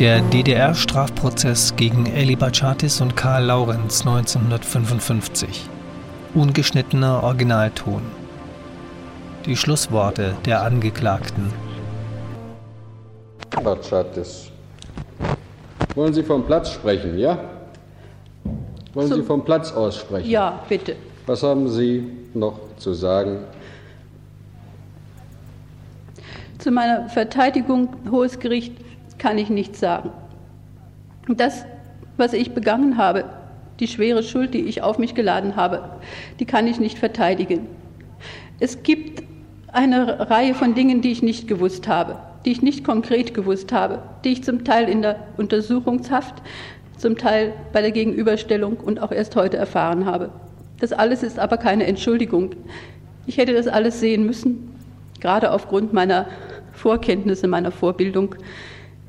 Der DDR-Strafprozess gegen Eli Bachatis und Karl Laurenz 1955. Ungeschnittener Originalton. Die Schlussworte der Angeklagten. Bachatis. Wollen Sie vom Platz sprechen, ja? Wollen so, Sie vom Platz aus sprechen? Ja, bitte. Was haben Sie noch zu sagen? Zu meiner Verteidigung, Hohes Gericht, kann ich nichts sagen. Das, was ich begangen habe, die schwere Schuld, die ich auf mich geladen habe, die kann ich nicht verteidigen. Es gibt eine Reihe von Dingen, die ich nicht gewusst habe, die ich nicht konkret gewusst habe, die ich zum Teil in der Untersuchungshaft, zum Teil bei der Gegenüberstellung und auch erst heute erfahren habe. Das alles ist aber keine Entschuldigung. Ich hätte das alles sehen müssen, gerade aufgrund meiner Vorkenntnisse, meiner Vorbildung.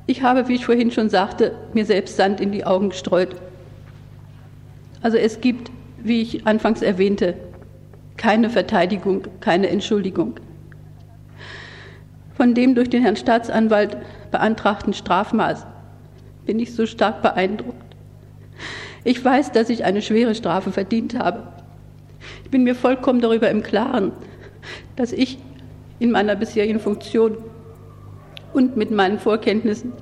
Ich habe, wie ich vorhin schon sagte, mir selbst Sand in die Augen gestreut. Also es gibt, wie ich anfangs erwähnte, keine Verteidigung, keine Entschuldigung. Von dem durch den Herrn Staatsanwalt beantragten Strafmaß bin ich so stark beeindruckt. Ich weiß, dass ich eine schwere Strafe verdient habe. Ich bin mir vollkommen darüber im Klaren, dass ich in meiner bisherigen Funktion und mit meinen Vorkenntnissen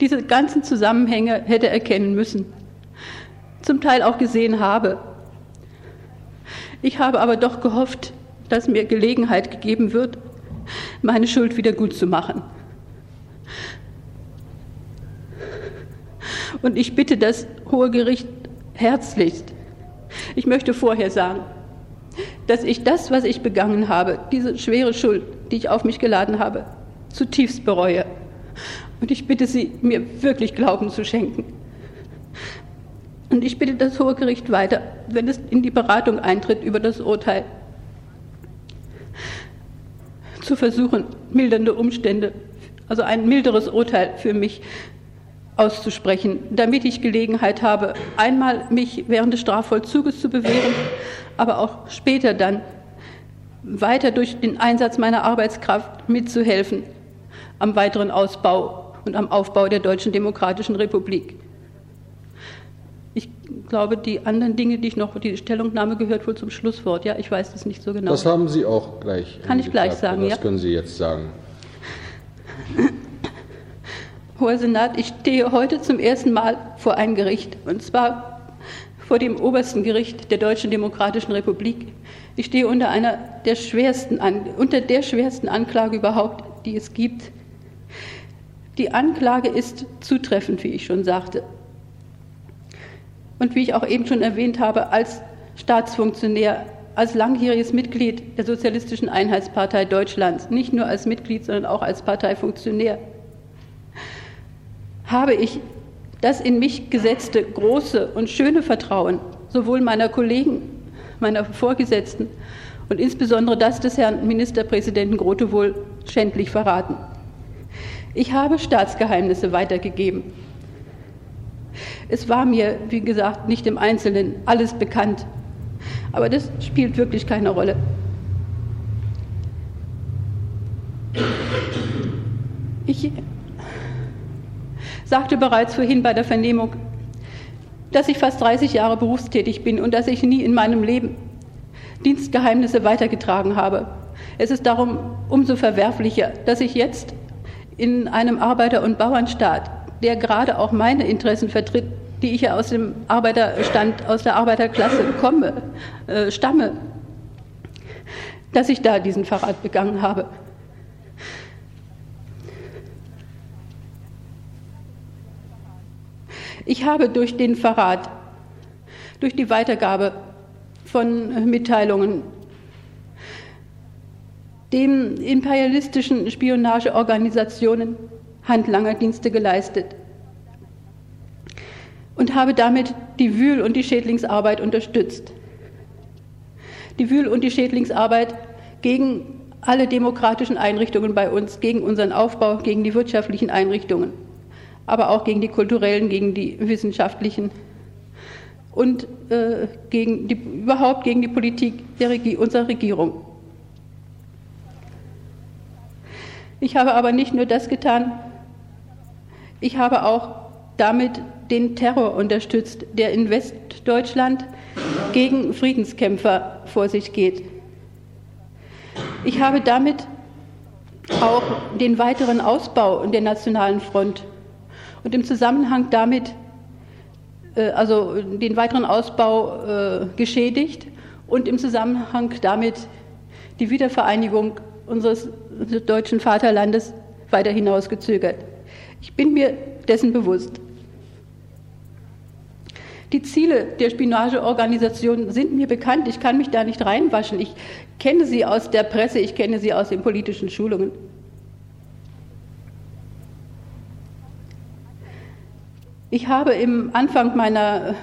diese ganzen Zusammenhänge hätte erkennen müssen, zum Teil auch gesehen habe. Ich habe aber doch gehofft, dass mir Gelegenheit gegeben wird, meine Schuld wieder gut zu machen. Und ich bitte das Hohe Gericht herzlichst, ich möchte vorher sagen, dass ich das, was ich begangen habe, diese schwere Schuld, die ich auf mich geladen habe, zutiefst bereue. Und ich bitte Sie, mir wirklich Glauben zu schenken. Und ich bitte das Hohe Gericht weiter, wenn es in die Beratung eintritt über das Urteil, zu versuchen, mildernde Umstände, also ein milderes Urteil für mich auszusprechen, damit ich Gelegenheit habe, einmal mich während des Strafvollzuges zu bewähren, aber auch später dann weiter durch den Einsatz meiner Arbeitskraft mitzuhelfen am weiteren Ausbau und am Aufbau der Deutschen Demokratischen Republik. Ich glaube, die anderen Dinge, die ich noch, die Stellungnahme gehört wohl zum Schlusswort. Ja, ich weiß das nicht so genau. Das haben Sie auch gleich. Kann ich gleich sagen, das ja? Das können Sie jetzt sagen. Hoher Senat, ich stehe heute zum ersten Mal vor ein Gericht, und zwar vor dem obersten Gericht der Deutschen Demokratischen Republik. Ich stehe unter einer der schwersten, unter der schwersten Anklage überhaupt, die es gibt. Die Anklage ist zutreffend, wie ich schon sagte. Und wie ich auch eben schon erwähnt habe, als Staatsfunktionär, als langjähriges Mitglied der Sozialistischen Einheitspartei Deutschlands, nicht nur als Mitglied, sondern auch als Parteifunktionär, habe ich das in mich gesetzte große und schöne Vertrauen sowohl meiner Kollegen, meiner Vorgesetzten und insbesondere das des Herrn Ministerpräsidenten Grote wohl schändlich verraten. Ich habe Staatsgeheimnisse weitergegeben. Es war mir, wie gesagt, nicht im Einzelnen alles bekannt, aber das spielt wirklich keine Rolle. Ich sagte bereits vorhin bei der Vernehmung, dass ich fast 30 Jahre berufstätig bin und dass ich nie in meinem Leben Dienstgeheimnisse weitergetragen habe. Es ist darum umso verwerflicher, dass ich jetzt in einem Arbeiter- und Bauernstaat, der gerade auch meine Interessen vertritt, die ich ja aus dem Arbeiterstand, aus der Arbeiterklasse komme, äh, stamme, dass ich da diesen Verrat begangen habe. Ich habe durch den Verrat, durch die Weitergabe von Mitteilungen den imperialistischen Spionageorganisationen Handlangerdienste geleistet und habe damit die Wühl- und die Schädlingsarbeit unterstützt. Die Wühl- und die Schädlingsarbeit gegen alle demokratischen Einrichtungen bei uns, gegen unseren Aufbau, gegen die wirtschaftlichen Einrichtungen aber auch gegen die kulturellen, gegen die wissenschaftlichen und äh, gegen die, überhaupt gegen die Politik der Regie, unserer Regierung. Ich habe aber nicht nur das getan, Ich habe auch damit den Terror unterstützt, der in Westdeutschland gegen Friedenskämpfer vor sich geht. Ich habe damit auch den weiteren Ausbau der Nationalen Front und im Zusammenhang damit äh, also den weiteren Ausbau äh, geschädigt und im Zusammenhang damit die Wiedervereinigung unseres deutschen Vaterlandes weiter hinausgezögert. Ich bin mir dessen bewusst. Die Ziele der Spionageorganisation sind mir bekannt. Ich kann mich da nicht reinwaschen. Ich kenne sie aus der Presse, ich kenne sie aus den politischen Schulungen. Ich habe im Anfang meiner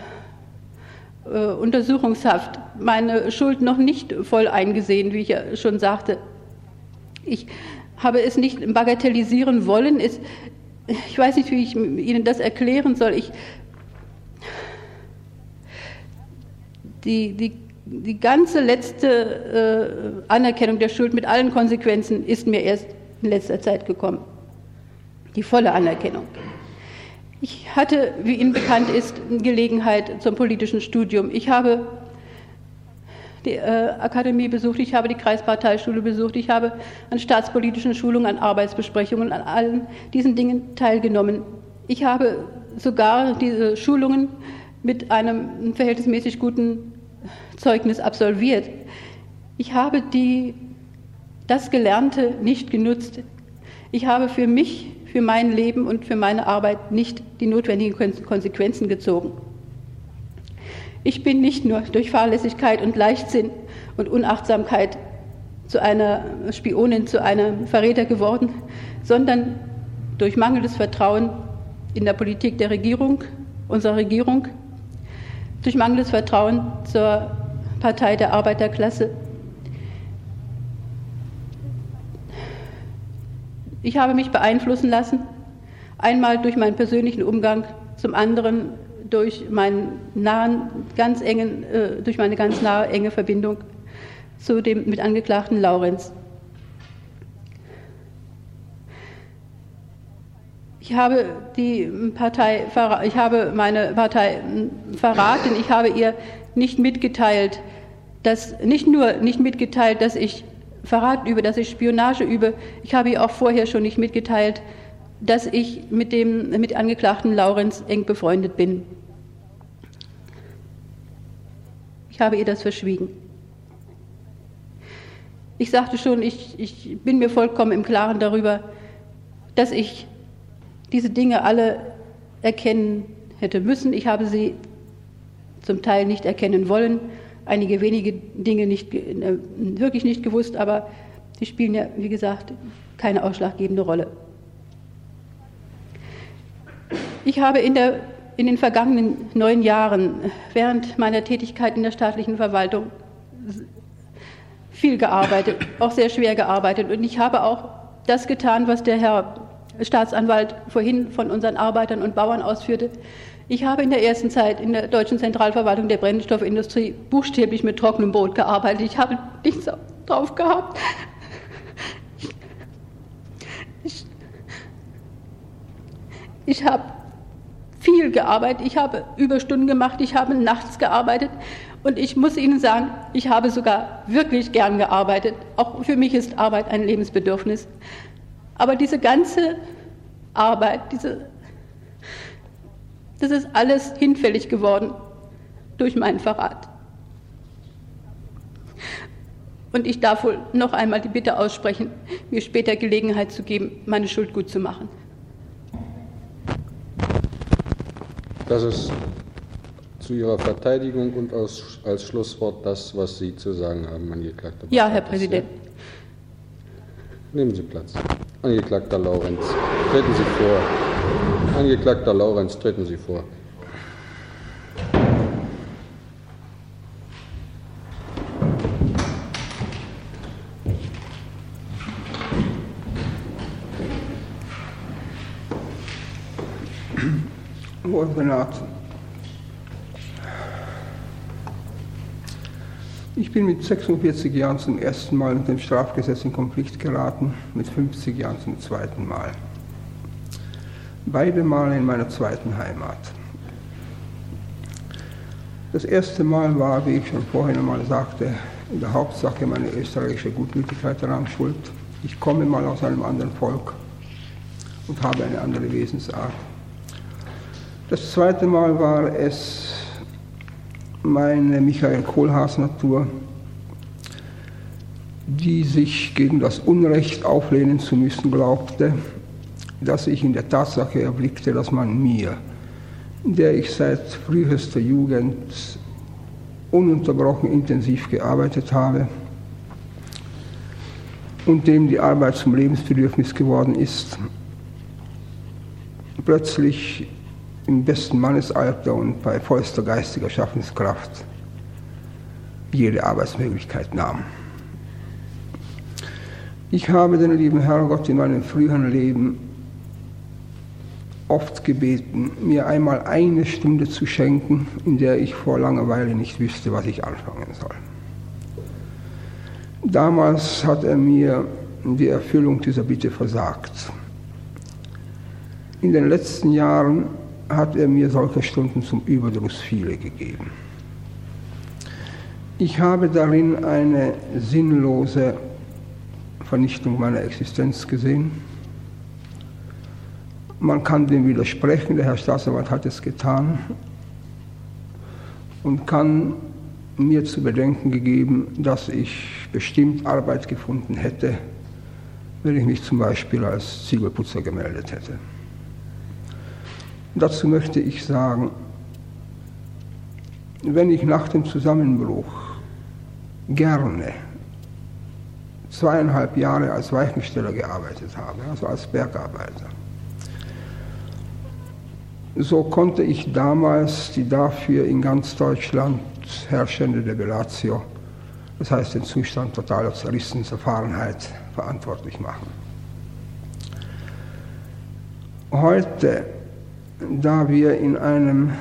äh, Untersuchungshaft meine Schuld noch nicht voll eingesehen, wie ich ja schon sagte. Ich habe es nicht bagatellisieren wollen. Es, ich weiß nicht, wie ich Ihnen das erklären soll. Ich, die, die, die ganze letzte äh, Anerkennung der Schuld mit allen Konsequenzen ist mir erst in letzter Zeit gekommen. Die volle Anerkennung. Ich hatte, wie Ihnen bekannt ist, Gelegenheit zum politischen Studium. Ich habe die äh, Akademie besucht, ich habe die Kreisparteischule besucht, ich habe an staatspolitischen Schulungen, an Arbeitsbesprechungen, an allen diesen Dingen teilgenommen. Ich habe sogar diese Schulungen mit einem verhältnismäßig guten Zeugnis absolviert. Ich habe die, das Gelernte nicht genutzt. Ich habe für mich für mein Leben und für meine Arbeit nicht die notwendigen Konsequenzen gezogen. Ich bin nicht nur durch Fahrlässigkeit und Leichtsinn und Unachtsamkeit zu einer Spionin, zu einem Verräter geworden, sondern durch mangelndes Vertrauen in der Politik der Regierung, unserer Regierung, durch mangelndes Vertrauen zur Partei der Arbeiterklasse. Ich habe mich beeinflussen lassen, einmal durch meinen persönlichen Umgang, zum anderen durch meinen nahen, ganz engen, äh, durch meine ganz nahe, enge Verbindung zu dem mit Angeklagten Laurenz. Ich habe die Partei, ich habe meine Partei verraten. Ich habe ihr nicht mitgeteilt, dass nicht nur nicht mitgeteilt, dass ich Verrat übe, dass ich Spionage übe. Ich habe ihr auch vorher schon nicht mitgeteilt, dass ich mit dem mit Angeklagten Laurenz eng befreundet bin. Ich habe ihr das verschwiegen. Ich sagte schon, ich, ich bin mir vollkommen im Klaren darüber, dass ich diese Dinge alle erkennen hätte müssen. Ich habe sie zum Teil nicht erkennen wollen einige wenige Dinge nicht, äh, wirklich nicht gewusst, aber die spielen ja, wie gesagt, keine ausschlaggebende Rolle. Ich habe in, der, in den vergangenen neun Jahren während meiner Tätigkeit in der staatlichen Verwaltung viel gearbeitet, auch sehr schwer gearbeitet. Und ich habe auch das getan, was der Herr Staatsanwalt vorhin von unseren Arbeitern und Bauern ausführte. Ich habe in der ersten Zeit in der deutschen Zentralverwaltung der Brennstoffindustrie buchstäblich mit trockenem Boot gearbeitet. Ich habe nichts drauf gehabt. Ich, ich habe viel gearbeitet, ich habe Überstunden gemacht, ich habe nachts gearbeitet und ich muss Ihnen sagen, ich habe sogar wirklich gern gearbeitet. Auch für mich ist Arbeit ein Lebensbedürfnis. Aber diese ganze Arbeit, diese das ist alles hinfällig geworden durch meinen Verrat. Und ich darf wohl noch einmal die Bitte aussprechen, mir später Gelegenheit zu geben, meine Schuld gut zu machen. Das ist zu Ihrer Verteidigung und als, als Schlusswort das, was Sie zu sagen haben, Angeklagter. Ja, Herr Präsident. Nehmen Sie Platz. Angeklagter Laurenz, treten Sie vor. Angeklagter Laurenz, treten Sie vor. Senat. Ich bin mit 46 Jahren zum ersten Mal mit dem Strafgesetz in Konflikt geraten, mit 50 Jahren zum zweiten Mal. Beide Male in meiner zweiten Heimat. Das erste Mal war, wie ich schon vorhin einmal sagte, in der Hauptsache meine österreichische Gutmütigkeit daran schuld. Ich komme mal aus einem anderen Volk und habe eine andere Wesensart. Das zweite Mal war es meine Michael Kohlhaas-Natur, die sich gegen das Unrecht auflehnen zu müssen glaubte, dass ich in der Tatsache erblickte, dass man mir, der ich seit frühester Jugend ununterbrochen intensiv gearbeitet habe und dem die Arbeit zum Lebensbedürfnis geworden ist, plötzlich im besten Mannesalter und bei vollster geistiger Schaffenskraft jede Arbeitsmöglichkeit nahm. Ich habe den lieben Herrgott in meinem früheren Leben oft gebeten, mir einmal eine Stunde zu schenken, in der ich vor Langeweile nicht wüsste, was ich anfangen soll. Damals hat er mir die Erfüllung dieser Bitte versagt. In den letzten Jahren hat er mir solche Stunden zum Überdruss viele gegeben. Ich habe darin eine sinnlose Vernichtung meiner Existenz gesehen. Man kann dem widersprechen, der Herr Staatsanwalt hat es getan und kann mir zu bedenken gegeben, dass ich bestimmt Arbeit gefunden hätte, wenn ich mich zum Beispiel als Ziegelputzer gemeldet hätte. Dazu möchte ich sagen, wenn ich nach dem Zusammenbruch gerne zweieinhalb Jahre als Weichensteller gearbeitet habe, also als Bergarbeiter, so konnte ich damals die dafür in ganz Deutschland herrschende Debillatio, das heißt den Zustand totaler Zerrissenserfahrenheit, verantwortlich machen. Heute, da wir in einem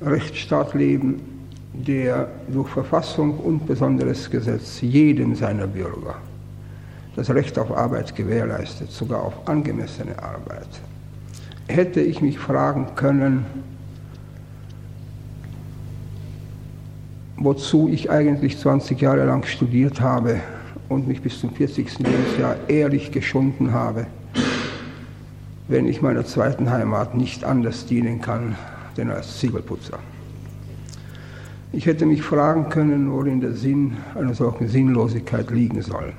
Rechtsstaat leben, der durch Verfassung und besonderes Gesetz jedem seiner Bürger das Recht auf Arbeit gewährleistet, sogar auf angemessene Arbeit, hätte ich mich fragen können, wozu ich eigentlich 20 Jahre lang studiert habe und mich bis zum 40. Lebensjahr ehrlich geschunden habe, wenn ich meiner zweiten Heimat nicht anders dienen kann, denn als Ziegelputzer. Ich hätte mich fragen können, worin der Sinn einer solchen Sinnlosigkeit liegen soll.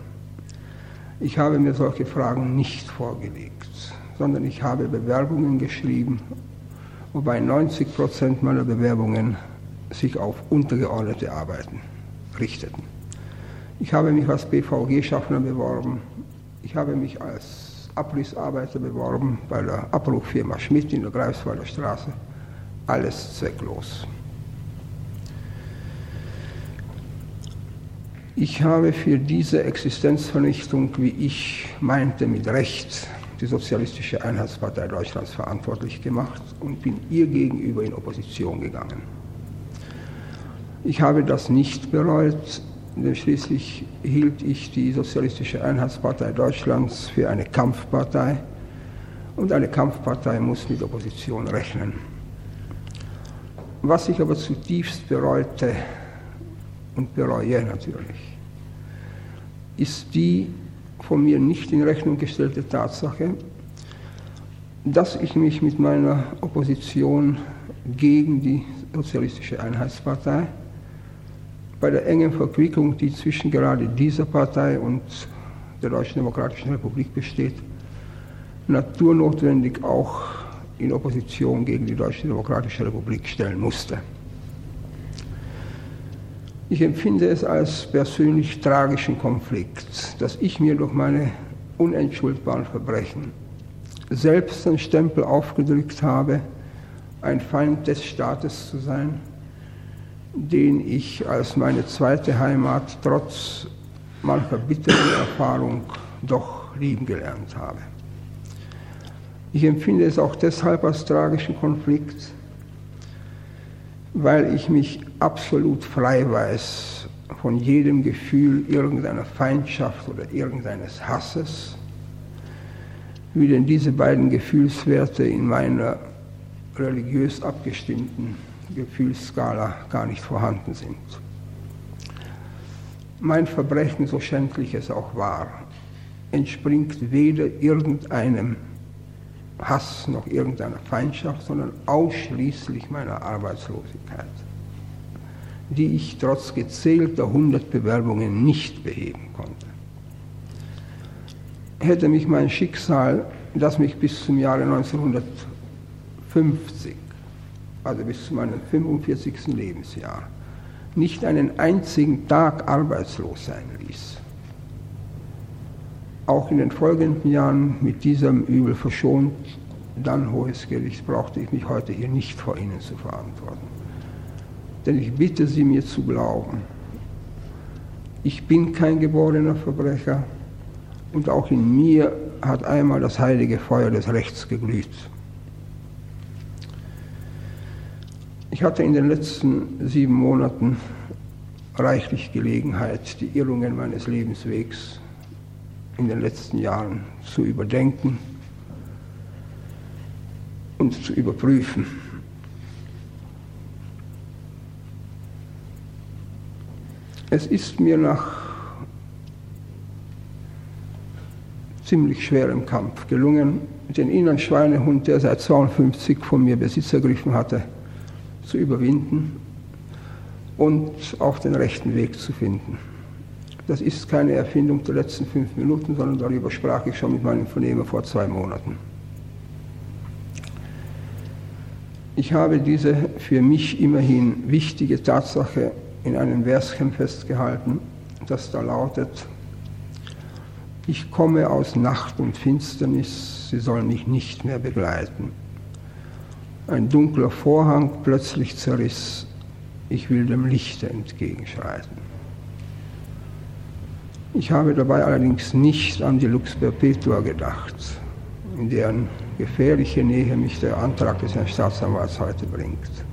Ich habe mir solche Fragen nicht vorgelegt sondern ich habe Bewerbungen geschrieben, wobei 90 Prozent meiner Bewerbungen sich auf untergeordnete Arbeiten richteten. Ich habe mich als BVG-Schaffner beworben, ich habe mich als Abrissarbeiter beworben bei der Abbruchfirma Schmidt in der Greifswalder Straße. Alles zwecklos. Ich habe für diese Existenzvernichtung, wie ich meinte, mit Recht die Sozialistische Einheitspartei Deutschlands verantwortlich gemacht und bin ihr gegenüber in Opposition gegangen. Ich habe das nicht bereut, denn schließlich hielt ich die Sozialistische Einheitspartei Deutschlands für eine Kampfpartei und eine Kampfpartei muss mit Opposition rechnen. Was ich aber zutiefst bereute und bereue natürlich, ist die von mir nicht in Rechnung gestellte Tatsache, dass ich mich mit meiner Opposition gegen die Sozialistische Einheitspartei bei der engen Verquickung, die zwischen gerade dieser Partei und der Deutschen Demokratischen Republik besteht, naturnotwendig auch in Opposition gegen die Deutsche Demokratische Republik stellen musste. Ich empfinde es als persönlich tragischen Konflikt, dass ich mir durch meine unentschuldbaren Verbrechen selbst einen Stempel aufgedrückt habe, ein Feind des Staates zu sein, den ich als meine zweite Heimat trotz mancher bitteren Erfahrung doch lieben gelernt habe. Ich empfinde es auch deshalb als tragischen Konflikt, weil ich mich absolut frei weiß von jedem Gefühl irgendeiner Feindschaft oder irgendeines Hasses, wie denn diese beiden Gefühlswerte in meiner religiös abgestimmten Gefühlsskala gar nicht vorhanden sind. Mein Verbrechen, so schändlich es auch war, entspringt weder irgendeinem Hass noch irgendeiner Feindschaft, sondern ausschließlich meiner Arbeitslosigkeit, die ich trotz gezählter hundert Bewerbungen nicht beheben konnte. Hätte mich mein Schicksal, das mich bis zum Jahre 1950, also bis zu meinem 45. Lebensjahr, nicht einen einzigen Tag arbeitslos sein ließ, auch in den folgenden Jahren mit diesem Übel verschont, dann hohes Gericht brauchte ich mich heute hier nicht vor Ihnen zu verantworten. Denn ich bitte Sie mir zu glauben, ich bin kein geborener Verbrecher und auch in mir hat einmal das heilige Feuer des Rechts geglüht. Ich hatte in den letzten sieben Monaten reichlich Gelegenheit, die Irrungen meines Lebenswegs in den letzten Jahren zu überdenken und zu überprüfen. Es ist mir nach ziemlich schwerem Kampf gelungen, den inneren Schweinehund, der seit 52 von mir Besitz ergriffen hatte, zu überwinden und auf den rechten Weg zu finden. Das ist keine Erfindung der letzten fünf Minuten, sondern darüber sprach ich schon mit meinem Vernehmer vor zwei Monaten. Ich habe diese für mich immerhin wichtige Tatsache in einem Verschen festgehalten, das da lautet, ich komme aus Nacht und Finsternis, sie soll mich nicht mehr begleiten. Ein dunkler Vorhang plötzlich zerriss, ich will dem Lichte entgegenschreiten. Ich habe dabei allerdings nicht an die Lux Perpetua gedacht, in deren gefährliche Nähe mich der Antrag des Herrn Staatsanwalts heute bringt.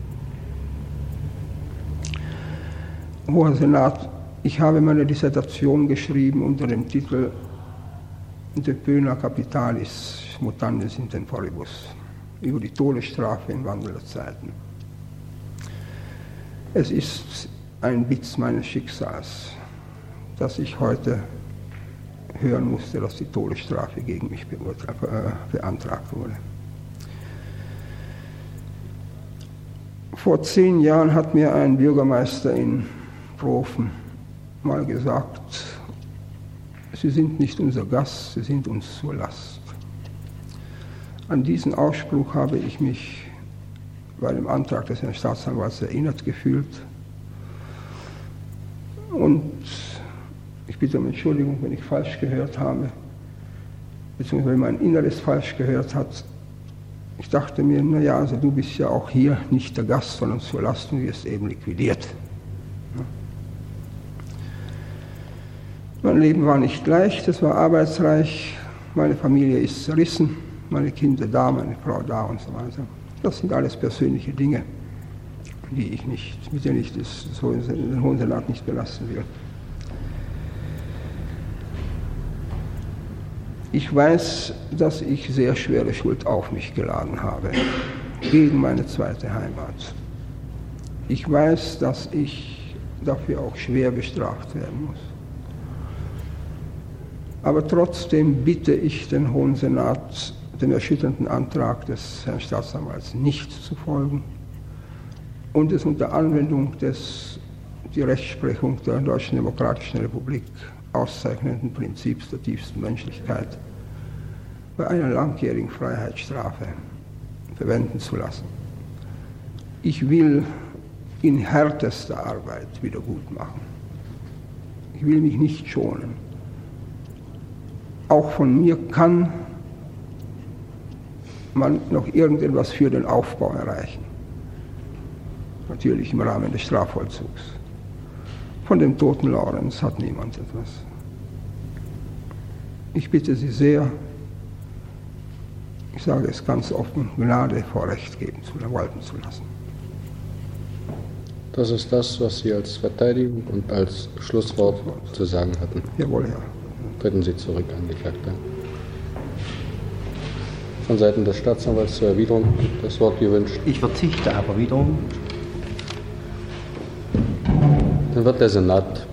Hoher Senat, ich habe meine Dissertation geschrieben unter dem Titel De Pöna Capitalis Mutandis in Temporibus über die Todesstrafe in Wandelzeiten. Es ist ein Witz meines Schicksals, dass ich heute hören musste, dass die Todesstrafe gegen mich äh, beantragt wurde. Vor zehn Jahren hat mir ein Bürgermeister in Profen mal gesagt, Sie sind nicht unser Gast, Sie sind uns zur Last. An diesen Ausspruch habe ich mich bei dem Antrag des Herrn Staatsanwalts erinnert gefühlt und ich bitte um Entschuldigung, wenn ich falsch gehört habe, beziehungsweise wenn mein Inneres falsch gehört hat. Ich dachte mir, naja, also du bist ja auch hier nicht der Gast, sondern zur Last und wirst eben liquidiert. Mein Leben war nicht leicht, es war arbeitsreich, meine Familie ist zerrissen, meine Kinder da, meine Frau da und so weiter. Das sind alles persönliche Dinge, die ich nicht, mit denen ich das, das den Hohen Senat nicht belasten will. Ich weiß, dass ich sehr schwere Schuld auf mich geladen habe, gegen meine zweite Heimat. Ich weiß, dass ich dafür auch schwer bestraft werden muss. Aber trotzdem bitte ich den Hohen Senat, dem erschütternden Antrag des Herrn Staatsanwalts nicht zu folgen und es unter Anwendung des die Rechtsprechung der Deutschen Demokratischen Republik auszeichnenden Prinzips der tiefsten Menschlichkeit bei einer langjährigen Freiheitsstrafe verwenden zu lassen. Ich will in härtester Arbeit wiedergutmachen. Ich will mich nicht schonen. Auch von mir kann man noch irgendetwas für den Aufbau erreichen. Natürlich im Rahmen des Strafvollzugs. Von dem toten Lorenz hat niemand etwas. Ich bitte Sie sehr, ich sage es ganz offen, Gnade vor Recht geben zu, walten zu lassen. Das ist das, was Sie als Verteidigung und als Schlusswort zu sagen hatten. Jawohl, Herr. Treten Sie zurück, Angeklagter. Von Seiten des Staatsanwalts zur Erwiderung das Wort gewünscht? Ich verzichte aber wiederum. Dann wird der Senat.